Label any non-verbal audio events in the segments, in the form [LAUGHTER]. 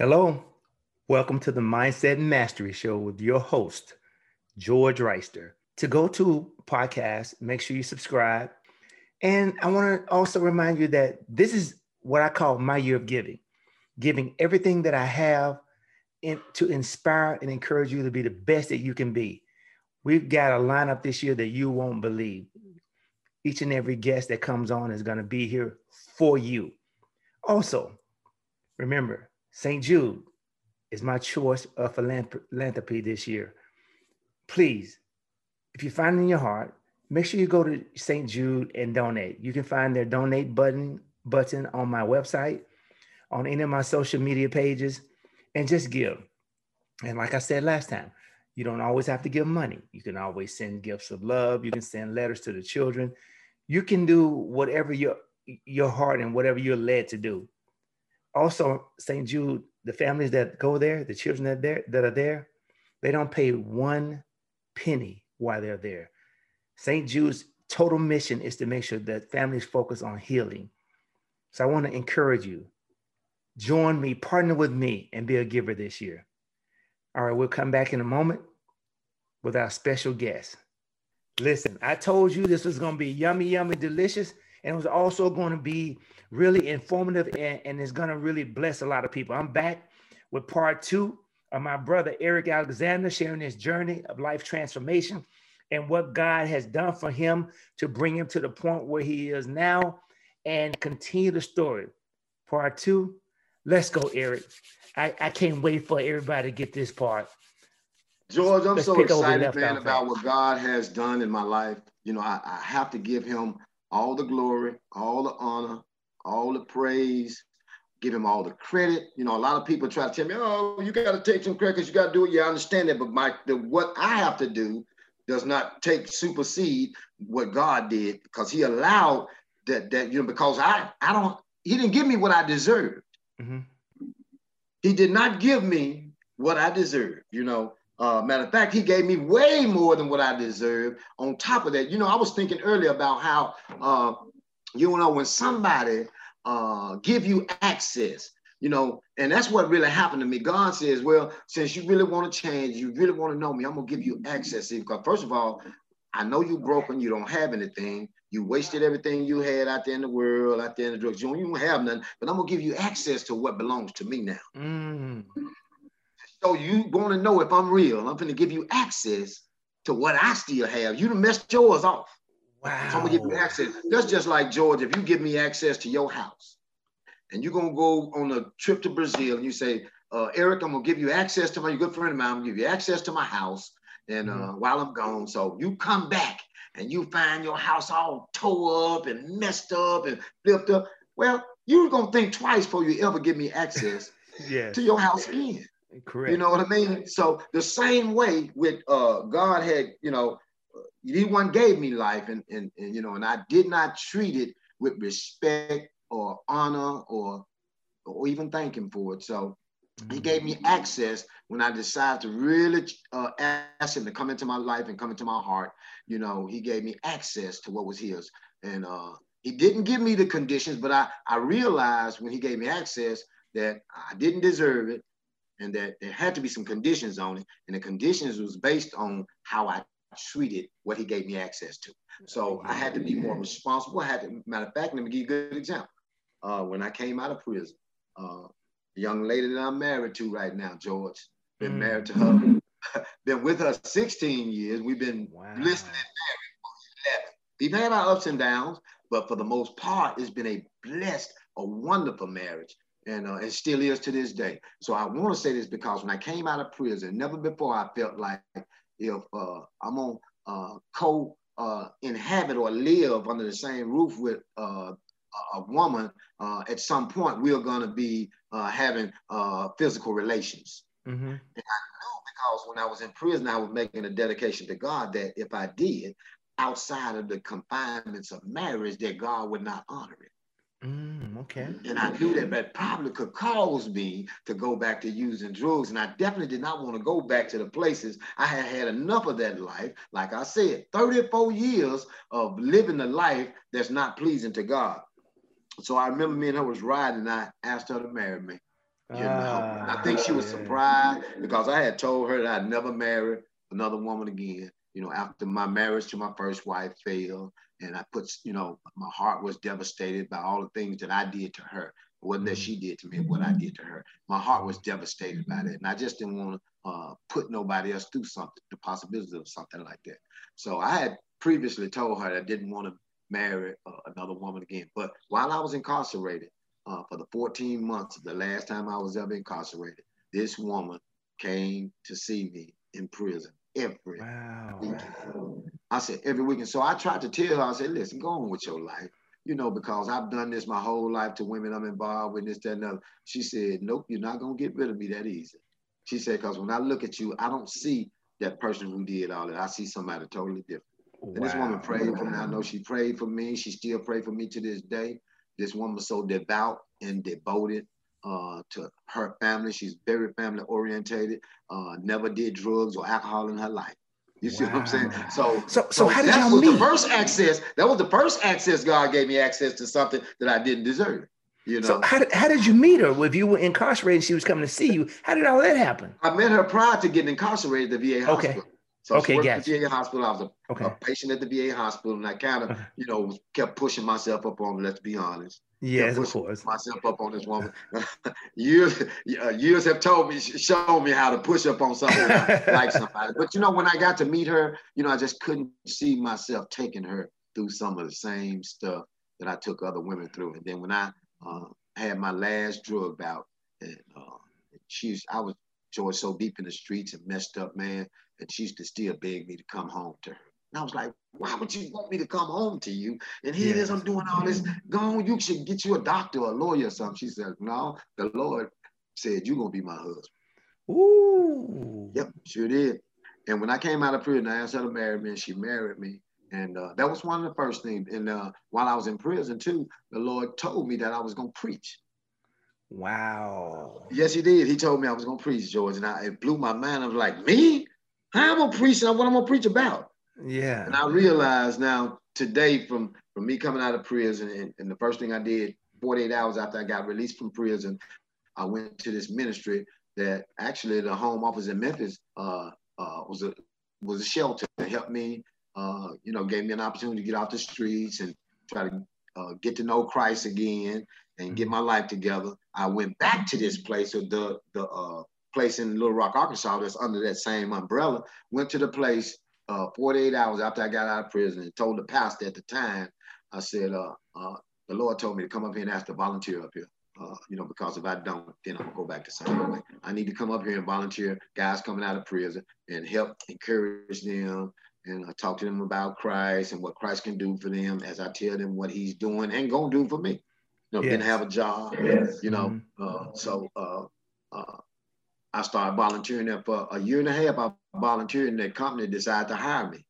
Hello, welcome to the Mindset Mastery Show with your host, George Reister. To go to podcast, make sure you subscribe. And I want to also remind you that this is what I call my year of giving, giving everything that I have in, to inspire and encourage you to be the best that you can be. We've got a lineup this year that you won't believe. Each and every guest that comes on is going to be here for you. Also, remember, St. Jude is my choice of philanthropy this year. Please, if you find it in your heart, make sure you go to St. Jude and donate. You can find their donate button button on my website, on any of my social media pages, and just give. And like I said last time, you don't always have to give money. You can always send gifts of love. You can send letters to the children. You can do whatever your your heart and whatever you're led to do also St. Jude, the families that go there, the children that there that are there, they don't pay one penny while they're there. St. Jude's total mission is to make sure that families focus on healing. So I want to encourage you. Join me, partner with me, and be a giver this year. All right, we'll come back in a moment with our special guest. Listen, I told you this was going to be yummy, yummy, delicious and it was also going to be really informative and, and it's going to really bless a lot of people. I'm back with part two of my brother Eric Alexander sharing his journey of life transformation and what God has done for him to bring him to the point where he is now and continue the story. Part two, let's go, Eric. I, I can't wait for everybody to get this part. George, I'm Let's so excited, man, about what God has done in my life. You know, I, I have to give him all the glory, all the honor, all the praise, give him all the credit. You know, a lot of people try to tell me, oh, you got to take some credit because you got to do it. Yeah, I understand that. But my the, what I have to do does not take supersede what God did because he allowed that, that, you know, because I, I don't, he didn't give me what I deserved. Mm-hmm. He did not give me what I deserved, you know. Uh, matter of fact, he gave me way more than what I deserved. On top of that, you know, I was thinking earlier about how, uh, you know, when somebody uh, give you access, you know, and that's what really happened to me. God says, well, since you really want to change, you really want to know me, I'm gonna give you access. Because first of all, I know you're broken, you don't have anything. You wasted everything you had out there in the world, out there in the drugs. You don't have nothing, but I'm gonna give you access to what belongs to me now. Mm. So you want to know if I'm real. I'm going to give you access to what I still have. You done messed yours off. Wow. So I'm gonna give you access. That's just like George. If you give me access to your house, and you're gonna go on a trip to Brazil, and you say, uh, Eric, I'm gonna give you access to my good friend of mine. I'm gonna give you access to my house, and uh, mm-hmm. while I'm gone, so you come back and you find your house all tore up and messed up and flipped up. Well, you're gonna think twice before you ever give me access [LAUGHS] yes. to your house again. Correct. You know what I mean? So the same way with uh, God had, you know, he one gave me life and, and, and you know, and I did not treat it with respect or honor or or even thank him for it. So mm-hmm. he gave me access when I decided to really uh, ask him to come into my life and come into my heart. You know, he gave me access to what was his. And uh, he didn't give me the conditions, but I, I realized when he gave me access that I didn't deserve it and that there had to be some conditions on it. And the conditions was based on how I treated what he gave me access to. So I had to be more responsible. I had to, matter of fact, let me give you a good example. Uh, when I came out of prison, uh, the young lady that I'm married to right now, George, been mm. married to her, [LAUGHS] been with her 16 years. We've been wow. listening married for 11. We've had our ups and downs, but for the most part, it's been a blessed, a wonderful marriage and uh, it still is to this day. So I want to say this because when I came out of prison, never before I felt like if uh, I'm on uh, co uh, inhabit or live under the same roof with uh, a woman, uh, at some point we're going to be having physical relations. Mm-hmm. And I knew because when I was in prison, I was making a dedication to God that if I did, outside of the confinements of marriage, that God would not honor it. Mm, okay. And I knew that that probably could cause me to go back to using drugs. And I definitely did not want to go back to the places I had had enough of that life. Like I said, 34 years of living a life that's not pleasing to God. So I remember me and her was riding, and I asked her to marry me. You know, I think she was ah, surprised because I had told her that I'd never marry another woman again. You know, after my marriage to my first wife failed, and I put, you know, my heart was devastated by all the things that I did to her. It wasn't that she did to me, what I did to her. My heart was devastated by that, and I just didn't want to uh, put nobody else through something, the possibility of something like that. So I had previously told her that I didn't want to marry uh, another woman again. But while I was incarcerated uh, for the 14 months, the last time I was ever incarcerated, this woman came to see me in prison every wow. weekend. I said every weekend. So I tried to tell her, I said, listen, go on with your life. You know, because I've done this my whole life to women I'm involved with, this, that, and other. She said, nope, you're not going to get rid of me that easy. She said, because when I look at you, I don't see that person who did all that. I see somebody totally different. Wow. And this woman prayed for me. I know she prayed for me. She still prayed for me to this day. This woman was so devout and devoted uh, to her family. She's very family orientated. Uh, never did drugs or alcohol in her life. You see wow. what I'm saying? So, so, so, so how did y'all was meet? the first access. That was the first access God gave me access to something that I didn't deserve. You know. So how did, how did you meet her? If you were incarcerated, and she was coming to see you. How did all that happen? I met her prior to getting incarcerated at the VA hospital. Okay. So okay, I at the VA hospital. I was a, okay. a, patient at the VA hospital, and I kind of, you know, kept pushing myself up on. Let's be honest. Yes, of course. Myself up on this woman. [LAUGHS] years, uh, years have told me, shown me how to push up on something [LAUGHS] like somebody. But you know, when I got to meet her, you know, I just couldn't see myself taking her through some of the same stuff that I took other women through. And then when I uh, had my last drug bout, and uh, she's, I was George so deep in the streets and messed up, man, and she used to still beg me to come home to her. And I was like, why would you want me to come home to you? And here yes. it is, I'm doing all this. Go on, you should get you a doctor or a lawyer or something. She said, no, the Lord said, you're going to be my husband. Ooh. Yep, sure did. And when I came out of prison, I asked her to marry me, and she married me. And uh, that was one of the first things. And uh, while I was in prison, too, the Lord told me that I was going to preach. Wow. Yes, he did. He told me I was going to preach, George. And I, it blew my mind. I was like, me? How am I going to preach? What I'm to preach about? Yeah. And I realized now today from from me coming out of prison and, and the first thing I did 48 hours after I got released from prison, I went to this ministry that actually the home office in Memphis uh, uh, was a was a shelter that helped me, uh, you know, gave me an opportunity to get off the streets and try to uh, get to know Christ again and get mm-hmm. my life together. I went back to this place, or the the uh, place in Little Rock, Arkansas, that's under that same umbrella. Went to the place uh, 48 hours after I got out of prison and told the pastor at the time, I said, uh, uh, the Lord told me to come up here and ask to volunteer up here. Uh, you know, because if I don't, then I'm gonna go back to San Way. I need to come up here and volunteer, guys coming out of prison, and help encourage them and uh, talk to them about Christ and what Christ can do for them as I tell them what He's doing and gonna do for me. You know, yes. didn't have a job, you know. Mm-hmm. Uh, so uh, uh, I started volunteering there for a year and a half. I volunteered, and the company decided to hire me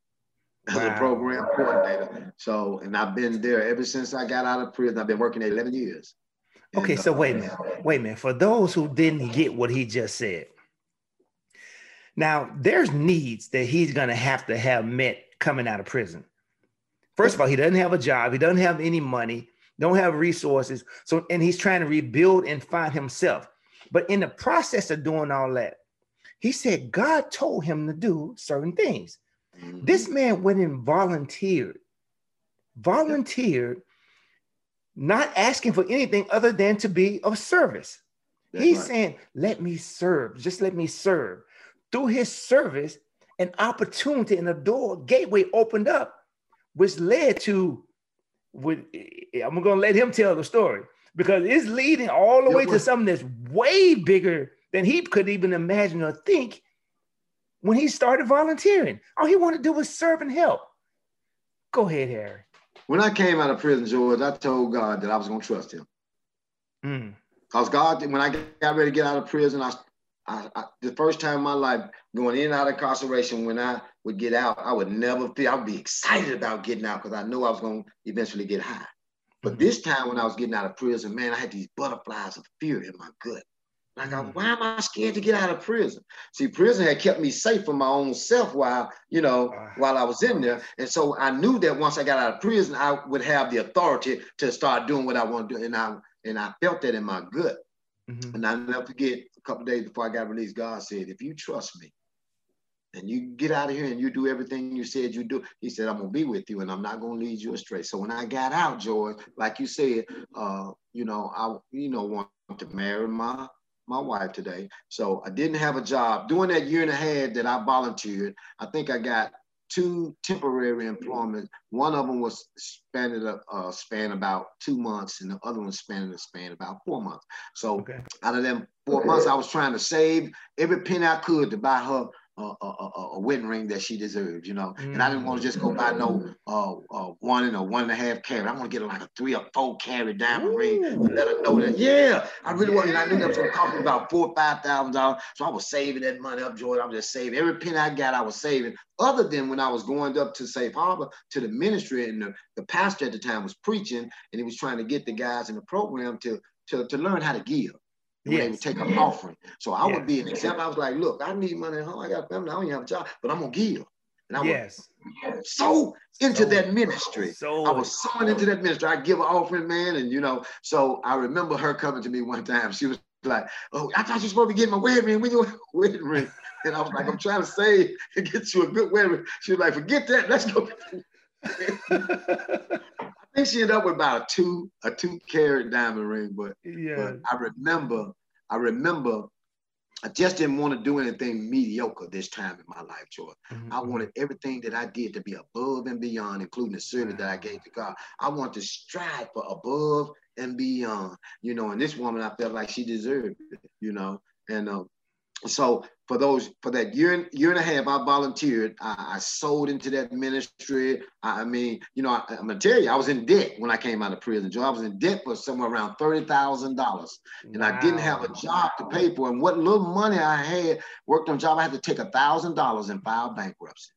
as wow. a program coordinator. So, and I've been there ever since I got out of prison. I've been working there 11 years. Okay, and, so uh, wait a minute. Wait a minute. For those who didn't get what he just said, now there's needs that he's going to have to have met coming out of prison. First of all, he doesn't have a job. He doesn't have any money. Don't have resources. So, and he's trying to rebuild and find himself. But in the process of doing all that, he said God told him to do certain things. Mm-hmm. This man went and volunteered, volunteered, not asking for anything other than to be of service. That's He's right. saying, Let me serve, just let me serve. Through his service, an opportunity and a door, gateway opened up, which led to, I'm gonna let him tell the story because it's leading all the way to something that's way bigger than he could even imagine or think when he started volunteering. All he wanted to do was serve and help. Go ahead, Eric. When I came out of prison, George, I told God that I was going to trust him. Because mm. God, when I got ready to get out of prison, I, I, I, the first time in my life going in and out of incarceration, when I would get out, I would never feel, I would be excited about getting out because I knew I was going to eventually get high. But this time when I was getting out of prison, man, I had these butterflies of fear in my gut. Like, mm-hmm. why am I scared to get out of prison? See, prison had kept me safe from my own self while, you know, while I was in there. And so I knew that once I got out of prison, I would have the authority to start doing what I want to do. And I and I felt that in my gut. Mm-hmm. And I'll never forget a couple days before I got released, God said, if you trust me and you get out of here and you do everything you said you do, he said, I'm gonna be with you and I'm not gonna lead you astray. So when I got out, George, like you said, uh, you know, I you know want to marry my my wife today. So I didn't have a job. During that year and a half that I volunteered, I think I got two temporary employments. One of them was spanning a uh, span about two months, and the other one spanning a span about four months. So okay. out of them four months, I was trying to save every penny I could to buy her a, a, a, wedding ring that she deserved, you know. Mm. And I didn't want to just go buy no uh, uh, one and a one and a half carat. I want to get like a three or four carat diamond Ooh. ring and let her know that, yeah, I really yeah. want. And I knew that was going to cost me about four or five thousand dollars. So I was saving that money up, George. I was just saving every penny I got. I was saving. Other than when I was going up to Safe Harbor to the ministry, and the, the pastor at the time was preaching, and he was trying to get the guys in the program to to, to learn how to give when yes. they would take an offering. So I would be an example. I was like, look, I need money at home. I got family. I don't even have a job, but I'm gonna give. And I yes. was so into so, that ministry. So I was so into that ministry. I give an offering, man, and you know. So I remember her coming to me one time. She was like, "Oh, I thought you were supposed to be getting my wedding ring. When [LAUGHS] your wedding ring?" And I was like, "I'm [LAUGHS] trying to save and get you a good wedding ring." She was like, "Forget that. Let's go." [LAUGHS] Think she ended up with about a two a two carat diamond ring, but yeah. But I remember, I remember, I just didn't want to do anything mediocre this time in my life, George. Mm-hmm. I wanted everything that I did to be above and beyond, including the service that I gave to God. I want to strive for above and beyond, you know. And this woman, I felt like she deserved it, you know. And uh, so for those for that year year and a half, I volunteered. I, I sold into that ministry. I, I mean, you know, I, am gonna tell you, I was in debt when I came out of prison. Joe, I was in debt for somewhere around thirty thousand dollars, and wow. I didn't have a job to pay for. And what little money I had, worked on a job, I had to take a thousand dollars and file bankruptcy.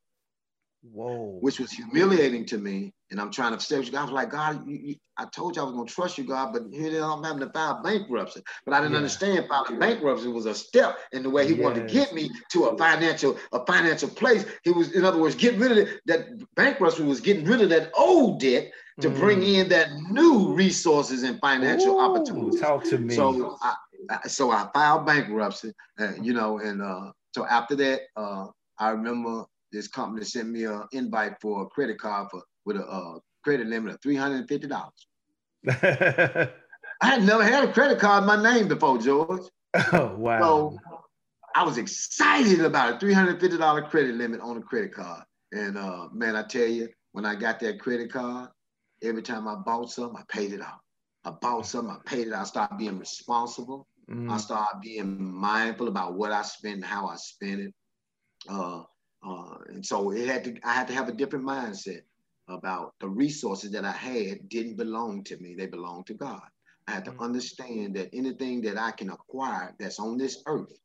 Whoa. Which was humiliating to me. And I'm trying to with you. I was like, God, you, you, I told you I was going to trust you, God, but here I'm having to file bankruptcy. But I didn't yeah. understand filing bankruptcy was a step in the way he yes. wanted to get me to a financial a financial place. He was, in other words, getting rid of it, that bankruptcy was getting rid of that old debt to mm. bring in that new resources and financial Ooh, opportunities. Talk to me. So I, so I filed bankruptcy, uh, you know, and uh, so after that, uh, I remember this company sent me an invite for a credit card for with a uh, credit limit of three hundred and fifty dollars. [LAUGHS] I had never had a credit card in my name before, George. Oh wow! So I was excited about a three hundred fifty dollar credit limit on a credit card, and uh, man, I tell you, when I got that credit card, every time I bought something, I paid it off. I bought something, I paid it. I started being responsible. Mm. I started being mindful about what I spend, and how I spend it. Uh, uh, and so it had to, I had to have a different mindset about the resources that I had didn't belong to me. They belonged to God. I had to mm-hmm. understand that anything that I can acquire that's on this earth,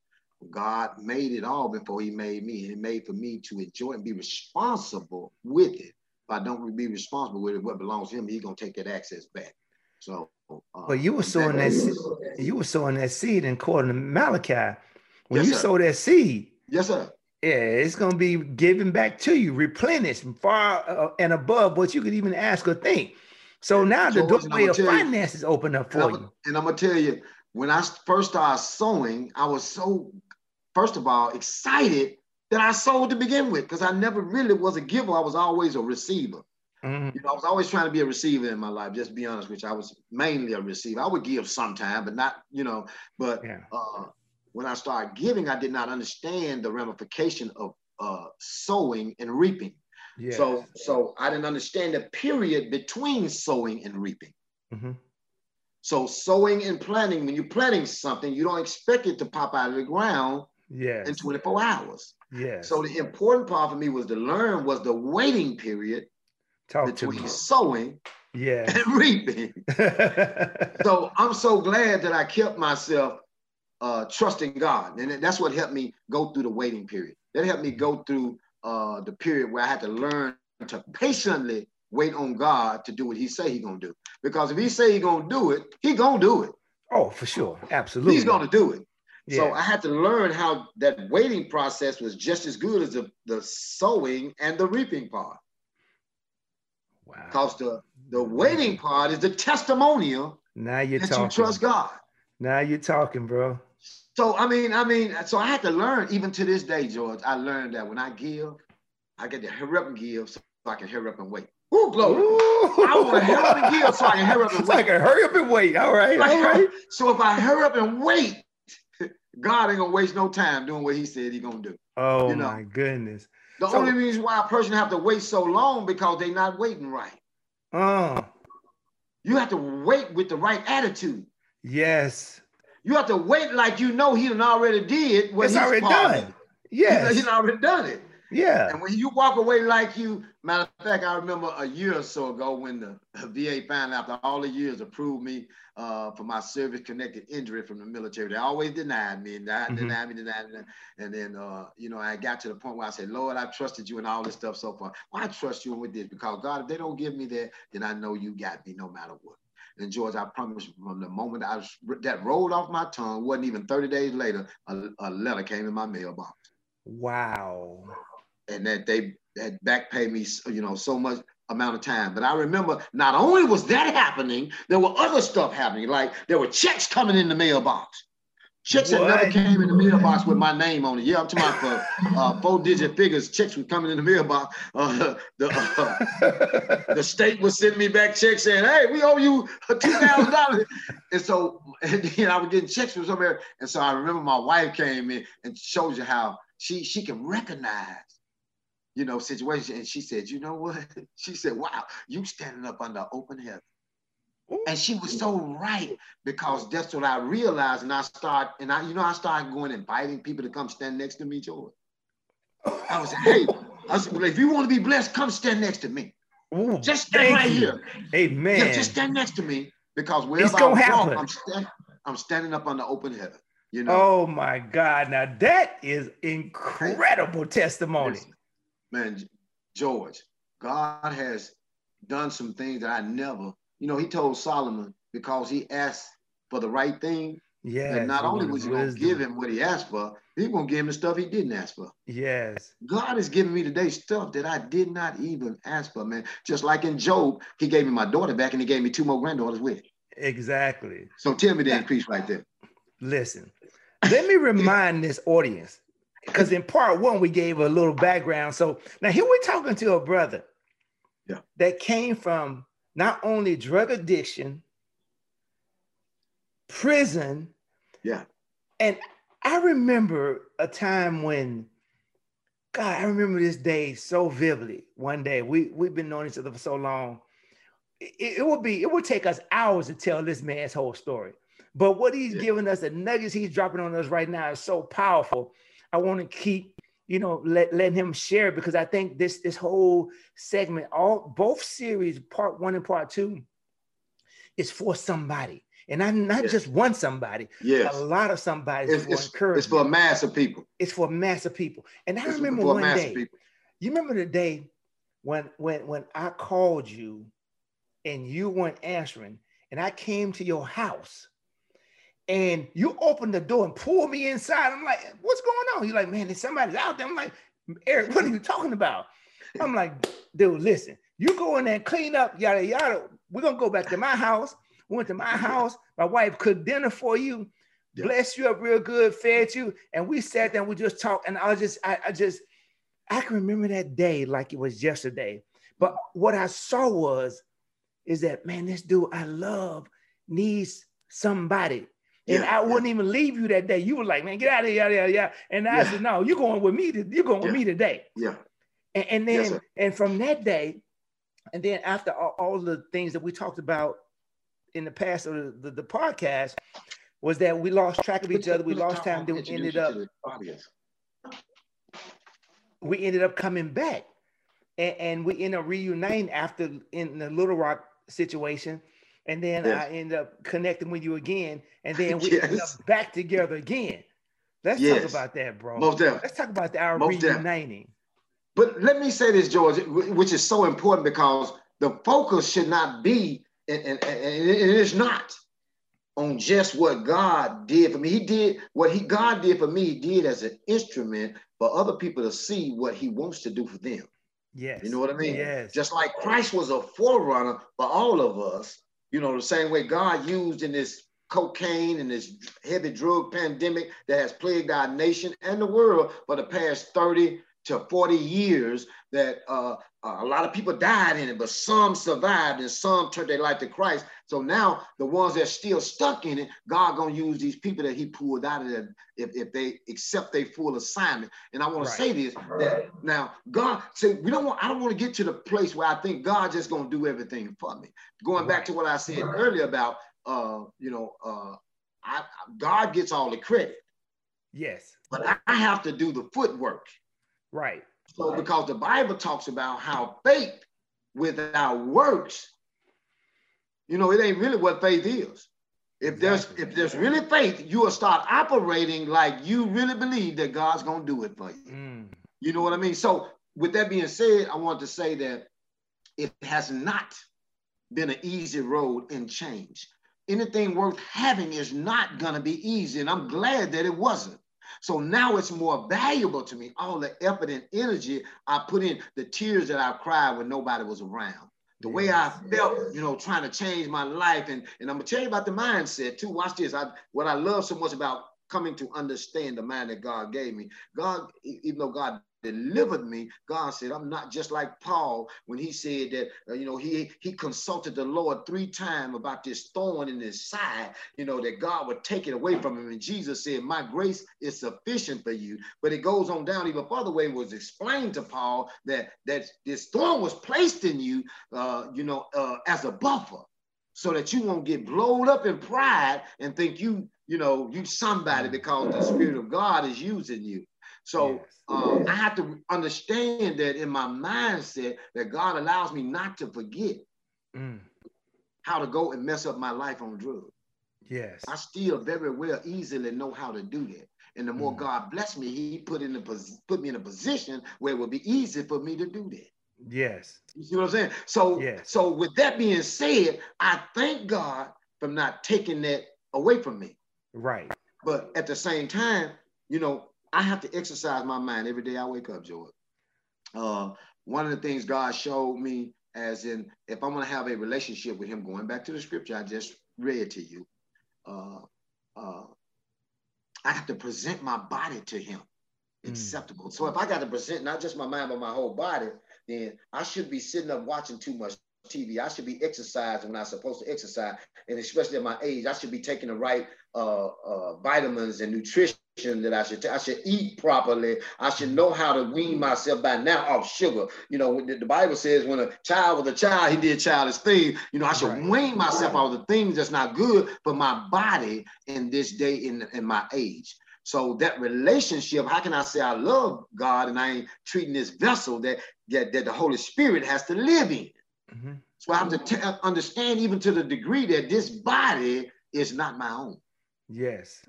God made it all before he made me. And he made for me to enjoy and be responsible with it. If I don't be responsible with it, what belongs to him, he's gonna take that access back. So uh, But you were sowing that, that you were sowing that seed according to Malachi. When yes, you sir. sow that seed, yes, sir yeah, it's going to be given back to you, replenished far uh, and above what you could even ask or think. So now the doorway of finances you, open up for and you. And I'm gonna tell you, when I first started sowing, I was so, first of all, excited that I sold to begin with, because I never really was a giver. I was always a receiver. Mm-hmm. You know, I was always trying to be a receiver in my life. Just to be honest with you, I was mainly a receiver. I would give sometime, but not, you know. But yeah. uh, when I started giving, I did not understand the ramification of uh, sowing and reaping. Yes. So, so I didn't understand the period between sowing and reaping. Mm-hmm. So, sowing and planting, when you're planting something, you don't expect it to pop out of the ground yes. in 24 hours. Yes. So, the important part for me was to learn was the waiting period Talk between sowing yeah. and reaping. [LAUGHS] so, I'm so glad that I kept myself uh, trusting God. And that's what helped me go through the waiting period. That helped me go through uh, the period where I had to learn to patiently wait on God to do what he say he gonna do. Because if he say he gonna do it, he gonna do it. Oh, for sure. Absolutely. He's gonna do it. Yeah. So I had to learn how that waiting process was just as good as the, the sowing and the reaping part. Wow. Because the, the waiting part is the testimonial now you're that talking. you trust God. Now you're talking, bro. So I mean, I mean, so I had to learn, even to this day, George. I learned that when I give, I get to hurry up and give so I can hurry up and wait. Ooh, glory. Ooh. I want to hurry up and give so I can hurry up and wait. [LAUGHS] So I can hurry up and wait. All right. All right. [LAUGHS] So if I hurry up and wait, God ain't gonna waste no time doing what he said he gonna do. Oh you know? my goodness. The so, only reason why a person have to wait so long because they're not waiting right. Oh. You have to wait with the right attitude. Yes. You have to wait like you know he done already did what it's he's already done. Yes. He's already done it. Yeah. And when you walk away like you, matter of fact, I remember a year or so ago when the VA out after all the years approved me uh, for my service-connected injury from the military. They always denied me denied, mm-hmm. denied me, denied me. And then, uh, you know, I got to the point where I said, Lord, I trusted you and all this stuff so far. Why I trust you with this? Because God, if they don't give me that, then I know you got me no matter what. And George, I promise you, from the moment I was, that rolled off my tongue, wasn't even 30 days later, a, a letter came in my mailbox. Wow and that they had back paid me, you know, so much amount of time. But I remember not only was that happening, there were other stuff happening. Like there were checks coming in the mailbox. Checks that never came in the mailbox with my name on it. Yeah, I'm talking about for uh, four digit figures. Checks were coming in the mailbox. Uh, the, uh, [LAUGHS] the state was sending me back checks saying, "Hey, we owe you two thousand dollars." And so, and, you know, I was getting checks from somewhere. And so I remember my wife came in and showed you how she she can recognize you know, situation. And she said, you know what? [LAUGHS] She said, wow, you standing up under open heaven. And she was so right because that's what I realized. And I start, and I, you know, I started going inviting people to come stand next to me, George. I was like, hey, I well, if you want to be blessed, come stand next to me. Ooh, just stand right you. here. Amen. Yeah, just stand next to me because wherever I walk, happen. I'm, stand, I'm standing up on the open heaven. You know? Oh my God. Now that is incredible testimony man, George, God has done some things that I never, you know, he told Solomon because he asked for the right thing. Yeah. And not only was he going to give him what he asked for, he going to give him the stuff he didn't ask for. Yes. God is giving me today stuff that I did not even ask for, man. Just like in Job, he gave me my daughter back and he gave me two more granddaughters with it. Exactly. So tell me the increase right there. Listen, let me remind this audience because in part one we gave a little background. So now here we're talking to a brother yeah. that came from not only drug addiction, prison, yeah, and I remember a time when, God, I remember this day so vividly. One day we we've been knowing each other for so long. It, it would be it would take us hours to tell this man's whole story. But what he's yeah. giving us, the nuggets he's dropping on us right now is so powerful I want to keep, you know, let, let him share because I think this this whole segment, all both series, part one and part two, is for somebody. And I not yes. just one somebody, yes. a lot of somebody. It's, it's, it's, for a mass of people. It's for a mass of people. And I it's remember one day, you remember the day when when when I called you and you weren't answering, and I came to your house and you open the door and pull me inside. I'm like, what's going on? You're like, man, there's somebody's out there. I'm like, Eric, what are you talking about? I'm like, dude, listen, you go in there and clean up, yada, yada. We're going to go back to my house. We went to my house. My wife cooked dinner for you, yeah. blessed you up real good, fed you. And we sat there and we just talked. And I was just, I, I just, I can remember that day like it was yesterday. But what I saw was, is that, man, this dude I love needs somebody and yeah, I wouldn't yeah. even leave you that day. You were like, man, get out of here, yeah, yeah, yeah. And I yeah. said, no, you're going with me. To, you're going with me today. Yeah. And, and then, yes, and from that day, and then after all, all, the things that we talked about in the past of the, the, the podcast, was that we lost track of each other. We lost time. Then we ended up. We ended up coming back, and, and we ended up reuniting after in the Little Rock situation and then yes. I end up connecting with you again, and [LAUGHS] then we yes. end up back together again. Let's yes. talk about that, bro. Most definitely. Let's talk about the, our Most reuniting. But let me say this, George, which is so important because the focus should not be, and, and, and it is not on just what God did for me. He did what he God did for me, he did as an instrument for other people to see what he wants to do for them. Yes. You know what I mean? Yes. Just like Christ was a forerunner for all of us, you know, the same way God used in this cocaine and this heavy drug pandemic that has plagued our nation and the world for the past 30 to 40 years that uh, a lot of people died in it, but some survived and some turned their life to Christ. So now the ones that are still stuck in it, God gonna use these people that He pulled out of there if, if they accept their full assignment. And I want right. to say this that now God say we don't want I don't want to get to the place where I think God just gonna do everything for me. Going right. back to what I said right. earlier about uh, you know, uh, I, God gets all the credit. Yes. But I, I have to do the footwork. Right. So because the Bible talks about how faith without works, you know, it ain't really what faith is. If there's if there's really faith, you will start operating like you really believe that God's gonna do it for you. Mm. You know what I mean? So with that being said, I want to say that it has not been an easy road in change. Anything worth having is not gonna be easy, and I'm glad that it wasn't. So now it's more valuable to me. All the effort and energy I put in, the tears that I cried when nobody was around. The way I felt, you know, trying to change my life. And, and I'm gonna tell you about the mindset too. Watch this. I what I love so much about coming to understand the mind that God gave me. God, even though God delivered me, God said, I'm not just like Paul when he said that, uh, you know, he, he consulted the Lord three times about this thorn in his side, you know, that God would take it away from him. And Jesus said, My grace is sufficient for you. But it goes on down even further way, was explained to Paul that, that this thorn was placed in you, uh, you know, uh, as a buffer so that you won't get blown up in pride and think you, you know, you somebody because the Spirit of God is using you. So uh, I have to understand that in my mindset that God allows me not to forget mm. how to go and mess up my life on drugs. Yes. I still very well easily know how to do that. And the more mm. God bless me, He put in a put me in a position where it would be easy for me to do that. Yes. You see what I'm saying? So, yes. so with that being said, I thank God for not taking that away from me. Right. But at the same time, you know, I have to exercise my mind every day I wake up, George. Uh, one of the things God showed me, as in, if I'm going to have a relationship with Him, going back to the scripture I just read to you, uh, uh, I have to present my body to Him mm. acceptable. So if I got to present not just my mind, but my whole body, then I should be sitting up watching too much TV. I should be exercising when I'm supposed to exercise, and especially at my age, I should be taking the right uh, uh, vitamins and nutrition that I should I should eat properly. I should know how to wean myself by now off sugar. You know, the, the Bible says when a child was a child, he did childish things. You know, I should right. wean myself off the things that's not good for my body in this day in, in my age. So that relationship, how can I say I love God and I ain't treating this vessel that that, that the Holy Spirit has to live in? Mm-hmm. So I have to t- understand even to the degree that this body is not my own. Yes.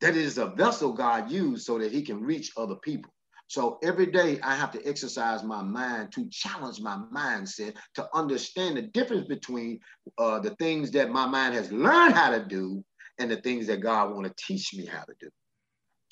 That is a vessel God used so that he can reach other people. So every day I have to exercise my mind to challenge my mindset to understand the difference between uh, the things that my mind has learned how to do and the things that God want to teach me how to do.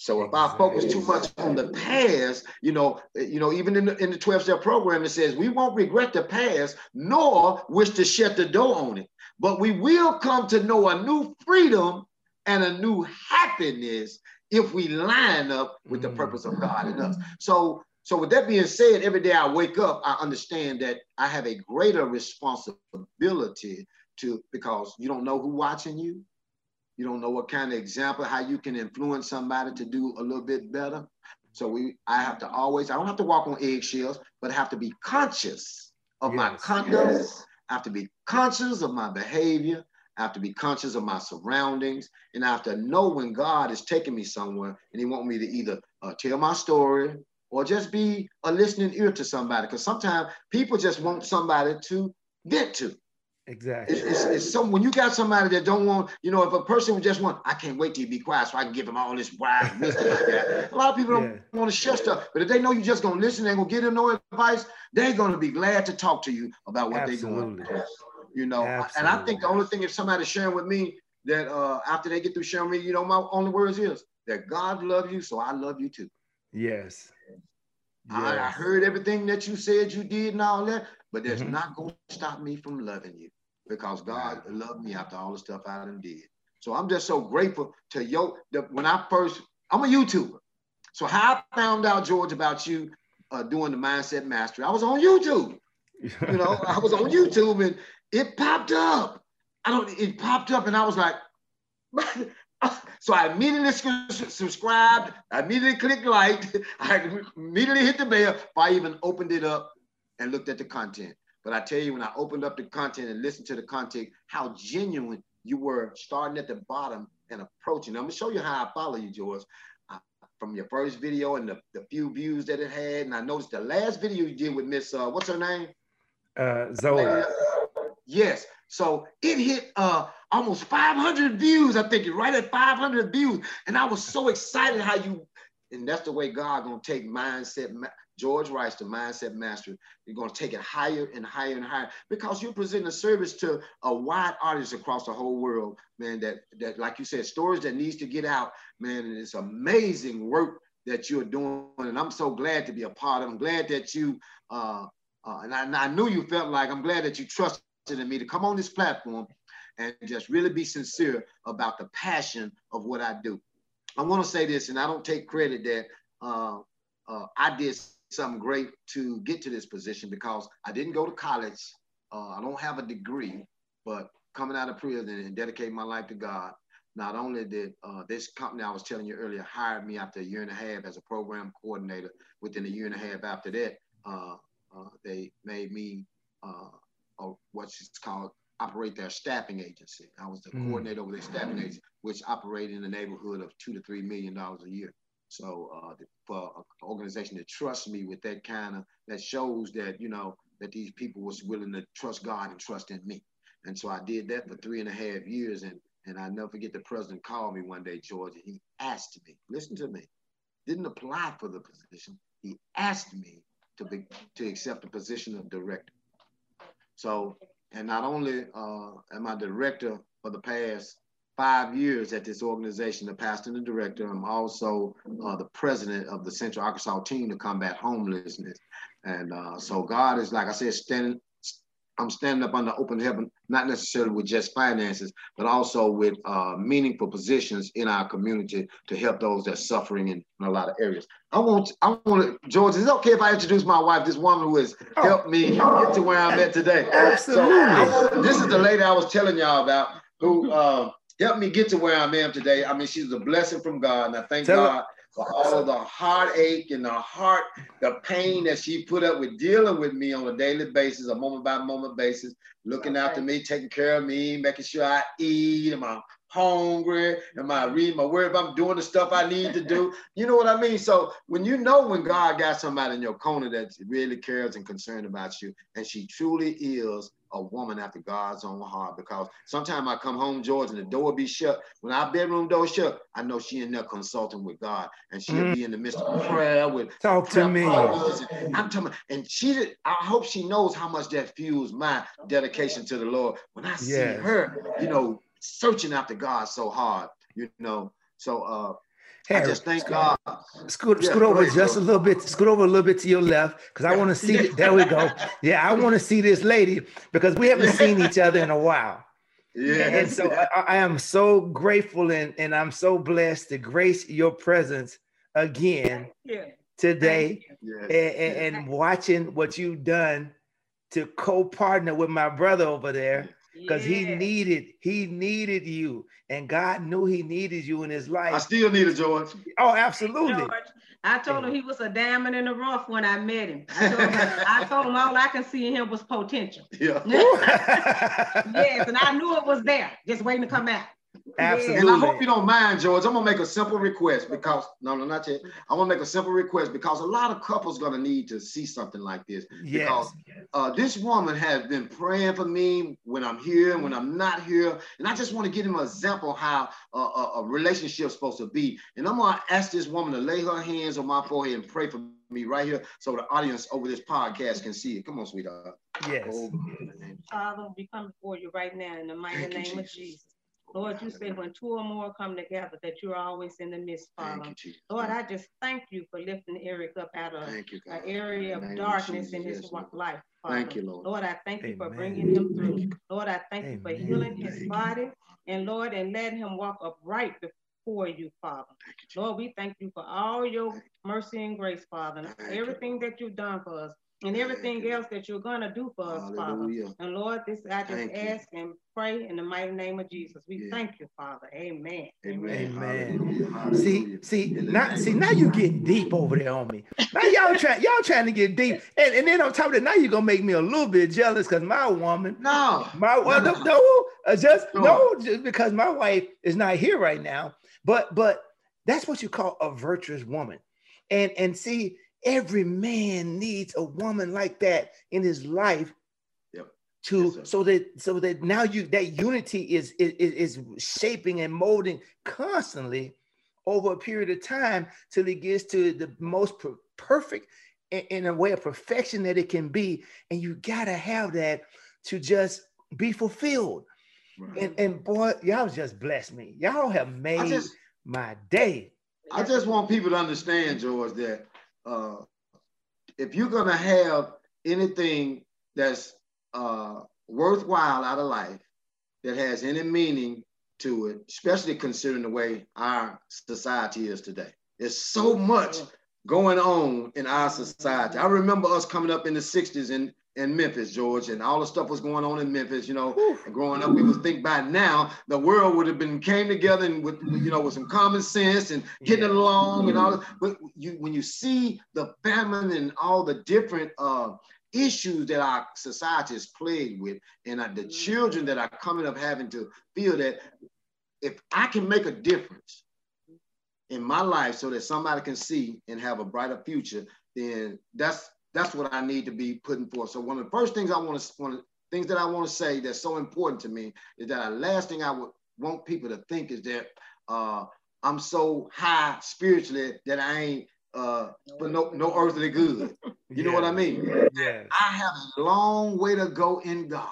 So if I focus too much on the past, you know, you know, even in the, in the 12 step program, it says we won't regret the past nor wish to shut the door on it, but we will come to know a new freedom and a new happiness if we line up with the mm. purpose of God in us. So, so with that being said, every day I wake up, I understand that I have a greater responsibility to because you don't know who watching you. You don't know what kind of example, how you can influence somebody to do a little bit better. So we, I have to always, I don't have to walk on eggshells, but I have to be conscious of yes. my conduct. Yes. I have to be conscious of my behavior. I have to be conscious of my surroundings, and I have to know when God is taking me somewhere and He want me to either uh, tell my story or just be a listening ear to somebody. Because sometimes people just want somebody to vent to. Exactly. It's, it's, it's some when you got somebody that don't want, you know, if a person would just want, I can't wait till you be quiet so I can give them all this wise [LAUGHS] wisdom. A lot of people don't yeah. want to share stuff, but if they know you're just gonna listen, and gonna get them no advice, they're gonna be glad to talk to you about what they're going through you know. Absolutely. And I think the only thing if somebody's sharing with me that uh, after they get through sharing with me, you know, my only words is that God loves you, so I love you too. Yes. I, I, heard everything that you said you did and all that, but that's mm-hmm. not going to stop me from loving you because God loved me after all the stuff I done did. So I'm just so grateful to yo. The, when I first, I'm a YouTuber. So how I found out, George, about you uh, doing the Mindset Mastery, I was on YouTube. You know, I was on YouTube and it popped up. I don't, it popped up and I was like, [LAUGHS] so I immediately subscribed. I immediately clicked like. [LAUGHS] I immediately hit the bell. I even opened it up and looked at the content. But I tell you, when I opened up the content and listened to the content, how genuine you were starting at the bottom and approaching. I'm gonna show you how I follow you, George. Uh, from your first video and the, the few views that it had, and I noticed the last video you did with Miss, uh, what's her name? Uh, Zoe. Yes. So it hit uh, almost 500 views. I think right at 500 views, and I was so excited how you. And that's the way God gonna take mindset George Rice, the mindset master, you're going to take it higher and higher and higher because you're presenting a service to a wide audience across the whole world, man. That that, like you said, stories that needs to get out, man. And it's amazing work that you're doing, and I'm so glad to be a part of. I'm glad that you, uh, uh, and, I, and I knew you felt like I'm glad that you trusted in me to come on this platform and just really be sincere about the passion of what I do. I want to say this, and I don't take credit that uh, uh, I did something great to get to this position because I didn't go to college. Uh, I don't have a degree, but coming out of prison and dedicating my life to God, not only did uh, this company I was telling you earlier hired me after a year and a half as a program coordinator. Within a year and a half after that, uh, uh they made me uh, what's called operate their staffing agency. I was the mm. coordinator over their staffing agency, which operated in the neighborhood of two to three million dollars a year. So uh, for an organization to trust me with that kind of that shows that you know that these people was willing to trust God and trust in me. And so I did that for three and a half years. And and I never forget the president called me one day, George, and he asked me, listen to me, didn't apply for the position. He asked me to be to accept the position of director. So, and not only uh, am I director for the past five years at this organization, the pastor and the director. I'm also uh, the president of the Central Arkansas team to combat homelessness. And uh, so God is, like I said, standing. I'm standing up under open heaven, not necessarily with just finances, but also with uh, meaningful positions in our community to help those that are suffering in, in, a lot of areas. I want, I want to, George, is it okay if I introduce my wife, this woman who has oh. helped me get to where I'm at today? Absolutely. So, this is the lady I was telling y'all about who uh, helped me get to where I am today. I mean, she's a blessing from God, and I thank Tell God for all of the heartache and the heart, the pain that she put up with dealing with me on a daily basis, a moment by moment basis, looking after me, taking care of me, making sure I eat. Am I hungry? Am I reading my word? If I'm doing the stuff I need to do, [LAUGHS] you know what I mean? So when you know when God got somebody in your corner that really cares and concerned about you, and she truly is a woman after God's own heart because sometimes I come home, George, and the door be shut. When our bedroom door shut, I know she in there consulting with God, and she'll mm. be in the midst of prayer with talk to me. And I'm talking, and she, I hope she knows how much that fuels my dedication to the Lord. When I see yes. her, you know, searching after God so hard, you know. So uh, Harry, I just thank God. Scoot, yeah, scoot over just a little bit. Scoot over a little bit to your left because I want to see. Yeah. [LAUGHS] There we go. Yeah, I want to see this lady because we haven't seen each other in a while. Yeah. And so I, I, am so grateful and, and I'm so blessed to grace your presence again today yes. and, and, and watching what you've done to co-partner with my brother over there because yeah. he needed he needed you and god knew he needed you in his life. i still need a george. Oh absolutely. George, i told him he was a diamond in the rough when i met him. I told him, I [LAUGHS] told him all i can see in him was potential. Yeah. [LAUGHS] [LAUGHS] Yes and i knew it was there just waiting to come out Absolutely. And I hope you don't mind, George. I'm gonna make a simple request because no, no, not yet. I want to make a simple request because a lot of couples gonna need to see something like this. Yes. Because uh, this woman has been praying for me when I'm here and when I'm not here, and I just want to give him an example how a, a, a relationship's supposed to be. And I'm gonna ask this woman to lay her hands on my forehead and pray for me right here, so the audience over this podcast can see it. Come on, sweetheart. Yes. Oh, Father, we come before you right now in the mighty Thank name of Jesus. Lord, you said when two or more come together, that you're always in the midst, Father. You, Lord, I just thank you for lifting Eric up out of an area of darkness in his yes, life. Father. Thank you, Lord. Lord, I thank Amen. you for bringing him through. Lord, I thank Amen. you for healing his body. And Lord, and let him walk upright before you, Father. You, Lord, we thank you for all your mercy and grace, Father, and everything that you've done for us and everything else that you're going to do for us, Hallelujah. Father. And Lord, this I just thank ask you. and pray in the mighty name of Jesus. We yeah. thank you, Father. Amen. Amen. Amen. See, see, now, see, now you get deep over there on me. Now y'all trying, y'all trying to get deep, and, and then on top of that, now you're gonna make me a little bit jealous because my woman, no, my well, no, no, uh, just no, just because my wife is not here right now. But but that's what you call a virtuous woman, and and see Every man needs a woman like that in his life yep. to yes, so that so that now you that unity is, is is shaping and molding constantly over a period of time till it gets to the most per- perfect in, in a way of perfection that it can be. And you got to have that to just be fulfilled. Right. and and boy y'all just blessed me. Y'all have made just, my day. I just want people to understand george that uh, if you're gonna have anything that's uh, worthwhile out of life, that has any meaning to it, especially considering the way our society is today. There's so much going on in our society. I remember us coming up in the 60s in, in Memphis, George, and all the stuff was going on in Memphis, you know, and growing up, we would think by now the world would have been came together and with, you know, with some common sense and getting yeah. along and all that. But you, when you see the famine and all the different uh, issues that our society is plagued with, and uh, the mm-hmm. children that are coming up having to feel that if I can make a difference in my life so that somebody can see and have a brighter future, then that's that's what I need to be putting forth. So one of the first things I want to one of the things that I want to say that's so important to me is that the last thing I would want people to think is that uh, I'm so high spiritually that I ain't uh, for no no earthly good. You yeah. know what I mean? Yeah. I have a long way to go in God,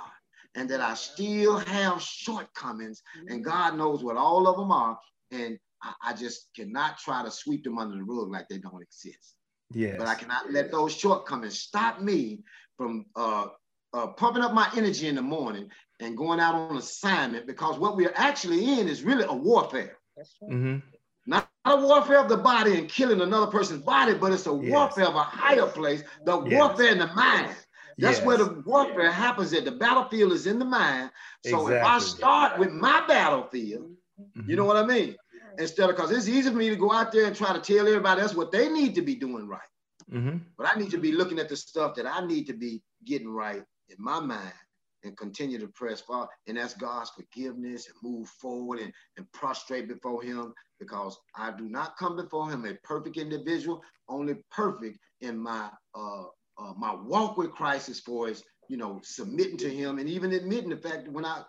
and that I still have shortcomings, and God knows what all of them are, and I, I just cannot try to sweep them under the rug like they don't exist. Yeah. But I cannot let those shortcomings stop me from uh, uh, pumping up my energy in the morning and going out on assignment because what we're actually in is really a warfare. Mm-hmm. Not a warfare of the body and killing another person's body, but it's a yes. warfare of a higher place, the yes. warfare in the mind. That's yes. where the warfare happens at. The battlefield is in the mind. So exactly. if I start with my battlefield, mm-hmm. you know what I mean? Instead of because it's easy for me to go out there and try to tell everybody else what they need to be doing right. Mm-hmm. But I need to be looking at the stuff that I need to be getting right in my mind and continue to press forward and ask God's forgiveness and move forward and, and prostrate before Him because I do not come before Him a perfect individual, only perfect in my uh, uh, my walk with Christ as far as you know submitting to Him and even admitting the fact that when I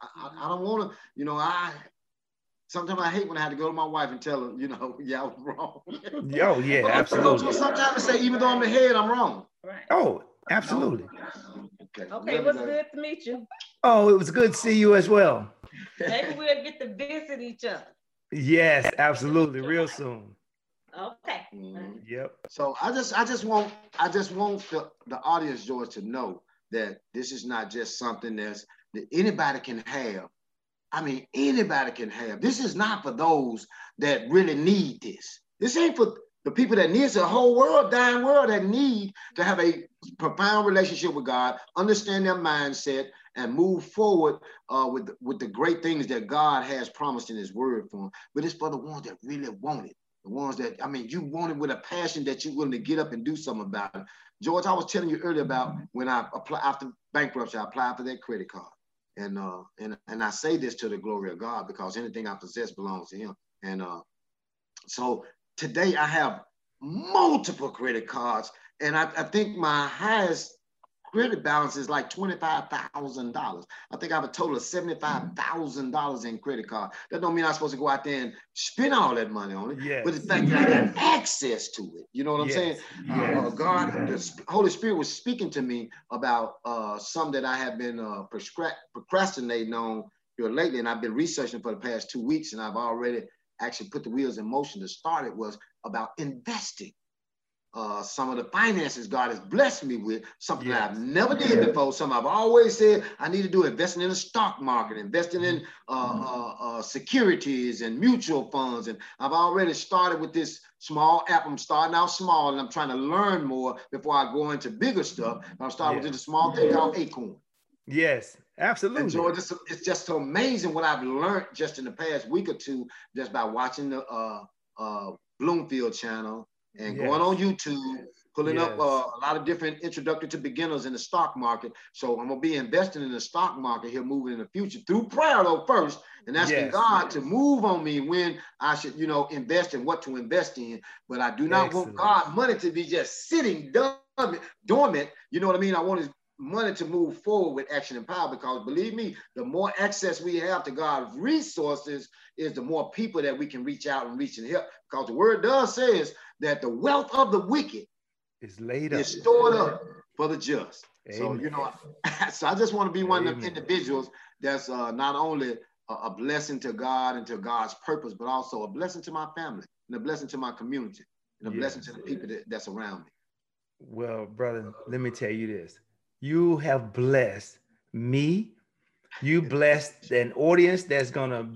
I, I don't want to, you know, I Sometimes I hate when I had to go to my wife and tell her, you know, [LAUGHS] yeah, I was wrong. Yo, yeah, but absolutely. Sometimes I say, even though I'm the head, I'm wrong. Right. Oh, absolutely. Okay, okay it was good to meet you. Oh, it was good to see you as well. Maybe we'll get to visit each other. Yes, absolutely, real soon. Okay. Mm-hmm. Yep. So I just I just want I just want the, the audience, George, to know that this is not just something that's that anybody can have I mean, anybody can have. This is not for those that really need this. This ain't for the people that need it. a whole world, dying world that need to have a profound relationship with God, understand their mindset, and move forward uh, with, with the great things that God has promised in his word for them. But it's for the ones that really want it. The ones that, I mean, you want it with a passion that you're willing to get up and do something about it. George, I was telling you earlier about when I applied after bankruptcy, I applied for that credit card. And uh, and and I say this to the glory of God because anything I possess belongs to Him. And uh, so today I have multiple credit cards, and I, I think my highest credit balance is like $25,000. I think I have a total of $75,000 in credit card. That don't mean I'm supposed to go out there and spend all that money on it. Yes. But the fact that I got access to it, you know what I'm yes. saying? Yes. Uh, God, the Holy Spirit was speaking to me about uh, some that I have been uh, procrastinating on here lately. And I've been researching for the past two weeks and I've already actually put the wheels in motion to start it was about investing uh, some of the finances God has blessed me with, something yes. I've never did before. Something I've always said I need to do, investing in the stock market, investing in uh, mm-hmm. uh, uh, securities and mutual funds. And I've already started with this small app. I'm starting out small and I'm trying to learn more before I go into bigger stuff. I'm starting yes. with a small thing called Acorn. Yes, absolutely. And so it's, it's just so amazing what I've learned just in the past week or two, just by watching the uh, uh, Bloomfield channel and yes. going on YouTube, pulling yes. up uh, a lot of different introductory to beginners in the stock market. So I'm gonna be investing in the stock market here, moving in the future through prayer though first, and asking yes. God to move on me when I should, you know, invest in what to invest in. But I do not Excellent. want God money to be just sitting dormant. You know what I mean? I want His money to move forward with action and power because believe me, the more access we have to God's resources is the more people that we can reach out and reach and help. Because the word does says that the wealth of the wicked is laid up, is stored up for the just. Amen. So you know, [LAUGHS] so I just want to be one Amen. of the individuals that's uh, not only a, a, blessing to God and to God's purpose, but also a blessing to my family and a blessing to my community and a yes. blessing to the people that, that's around me. Well, brother, let me tell you this: you have blessed me. You blessed an audience that's gonna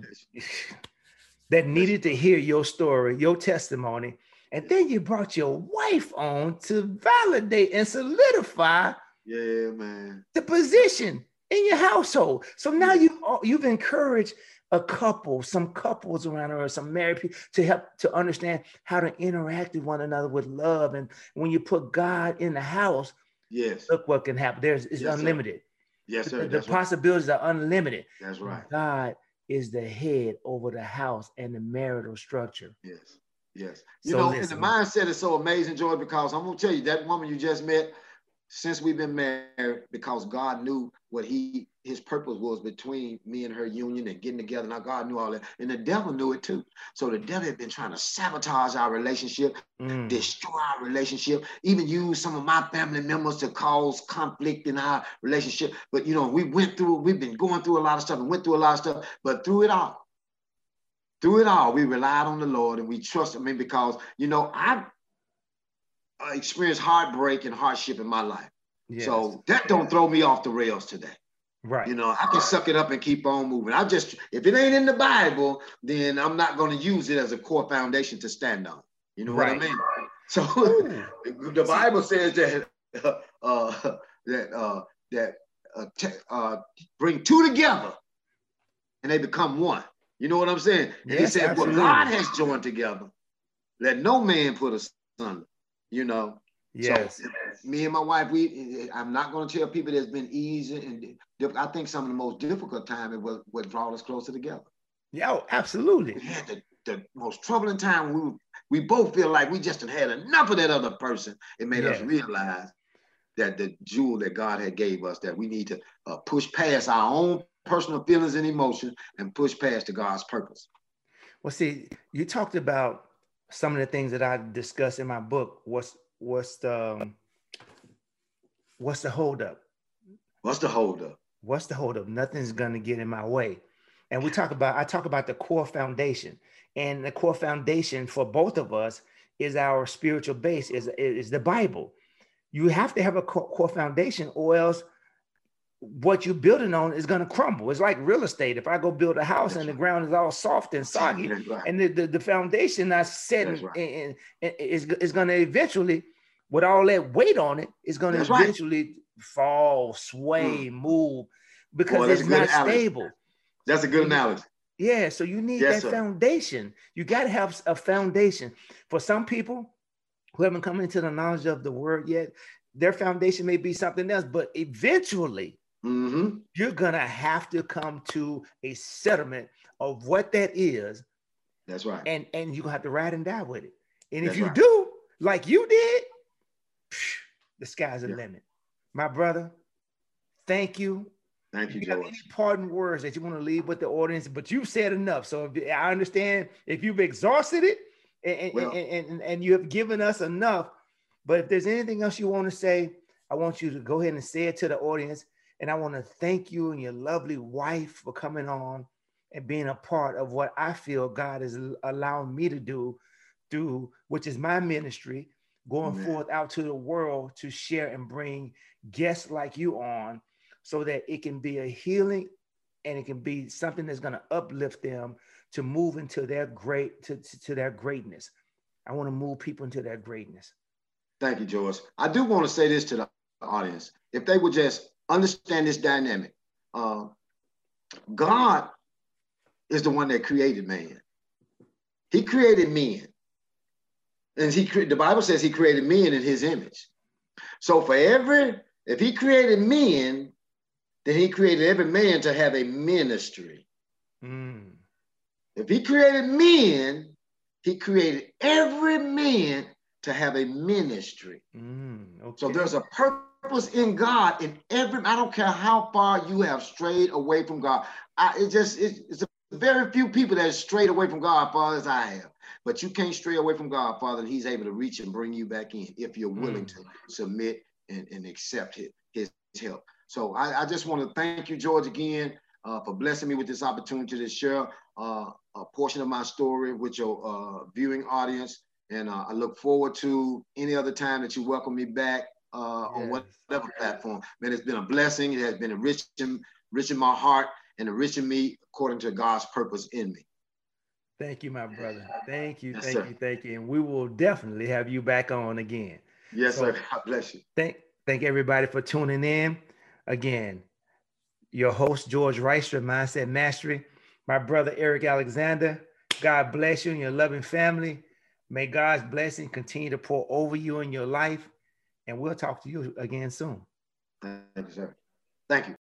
that needed to hear your story, your testimony, and then you brought your wife on to validate and solidify yeah, man. the position in your household. So now you you've encouraged a couple, some couples around her, some married people to help to understand how to interact with one another with love. And when you put God in the house, yes, look what can happen. There's it's yes, unlimited. Sir. Yes, sir. The, the possibilities right. are unlimited. That's right. God is the head over the house and the marital structure. Yes. Yes. You so know, listen. and the mindset is so amazing, George, because I'm gonna tell you that woman you just met, since we've been married, because God knew what he his purpose was between me and her union and getting together. Now God knew all that. And the devil knew it too. So the devil had been trying to sabotage our relationship, mm. destroy our relationship, even use some of my family members to cause conflict in our relationship. But you know, we went through, we've been going through a lot of stuff and went through a lot of stuff, but through it all, through it all, we relied on the Lord and we trusted him because, you know, I've experienced heartbreak and hardship in my life. Yes. So that don't throw me off the rails today. Right. You know, I can suck it up and keep on moving. I just, if it ain't in the Bible, then I'm not going to use it as a core foundation to stand on. You know right. what I mean? [LAUGHS] So the Bible says that uh, that uh, that uh, t- uh, bring two together and they become one. You know what I'm saying? And yes, he said, absolutely. what God has joined together, let no man put asunder. You know. Yes. So, me and my wife, we I'm not going to tell people there's been easy and I think some of the most difficult time it was what brought us closer together. Yeah, oh, absolutely. We had the, the most troubling time. We we both feel like we just had enough of that other person. It made yes. us realize that the jewel that God had gave us that we need to uh, push past our own personal feelings and emotions and push past to God's purpose. Well, see, you talked about some of the things that I discuss in my book. What's what's the um, what's the holdup? What's the holdup? What's the holdup? Nothing's gonna get in my way. And we talk about I talk about the core foundation, and the core foundation for both of us is our spiritual base is is the Bible. You have to have a core foundation, or else what you're building on is going to crumble. It's like real estate. If I go build a house That's and right. the ground is all soft and soggy, right. and the, the, the, foundation I set right. and, and, is, is going to eventually, with all that weight on it, is going to eventually fall, sway, mm. move because Boy, it's not stable. That's a good analogy. Yeah, so you need yes, that sir. foundation. You got to have a foundation. For some people who haven't come into the knowledge of the word yet, their foundation may be something else, but eventually Mm-hmm. You're gonna have to come to a settlement of what that is. That's right. And and you're gonna have to ride and die with it. And That's if you right. do, like you did, the sky's the yeah. limit. My brother, thank you. Thank you, you George. Any parting words that you want to leave with the audience, but you've said enough. So if, I understand if you've exhausted it and, well, and, and, and you have given us enough. But if there's anything else you want to say, I want you to go ahead and say it to the audience and I want to thank you and your lovely wife for coming on and being a part of what I feel God is allowing me to do, through, which is my ministry, going Amen. forth out to the world to share and bring guests like you on so that it can be a healing and it can be something that's going to uplift them to move into their great to, to their greatness. I want to move people into their greatness. Thank you, George. I do want to say this to the audience. If they would just understand this dynamic, uh, God is the one that created man. He created men. And he the Bible says he created men in his image. So for every, if he created men, then he created every man to have a ministry. Mm. If he created men, he created every man to have a ministry. Mm, okay. So there's a purpose in God in every, I don't care how far you have strayed away from God. I, it just, it, it's very few people that strayed away from God, Father, as I have. But you can't stray away from God, Father, and He's able to reach and bring you back in if you're willing mm. to submit and, and accept his, his help. So I, I just want to thank you, George, again uh, for blessing me with this opportunity to share uh, a portion of my story with your uh, viewing audience. And uh, I look forward to any other time that you welcome me back uh, yes. on whatever platform. Man, it's been a blessing. It has been enriching, enriching my heart and enriching me according to God's purpose in me. Thank you, my brother. Thank you, yes, thank sir. you, thank you. And we will definitely have you back on again. Yes, so, sir. God bless you. Thank, thank everybody for tuning in. Again, your host, George Reister, Mindset Mastery. My brother, Eric Alexander. God bless you and your loving family. May God's blessing continue to pour over you in your life. And we'll talk to you again soon. Thank you, sir. Thank you.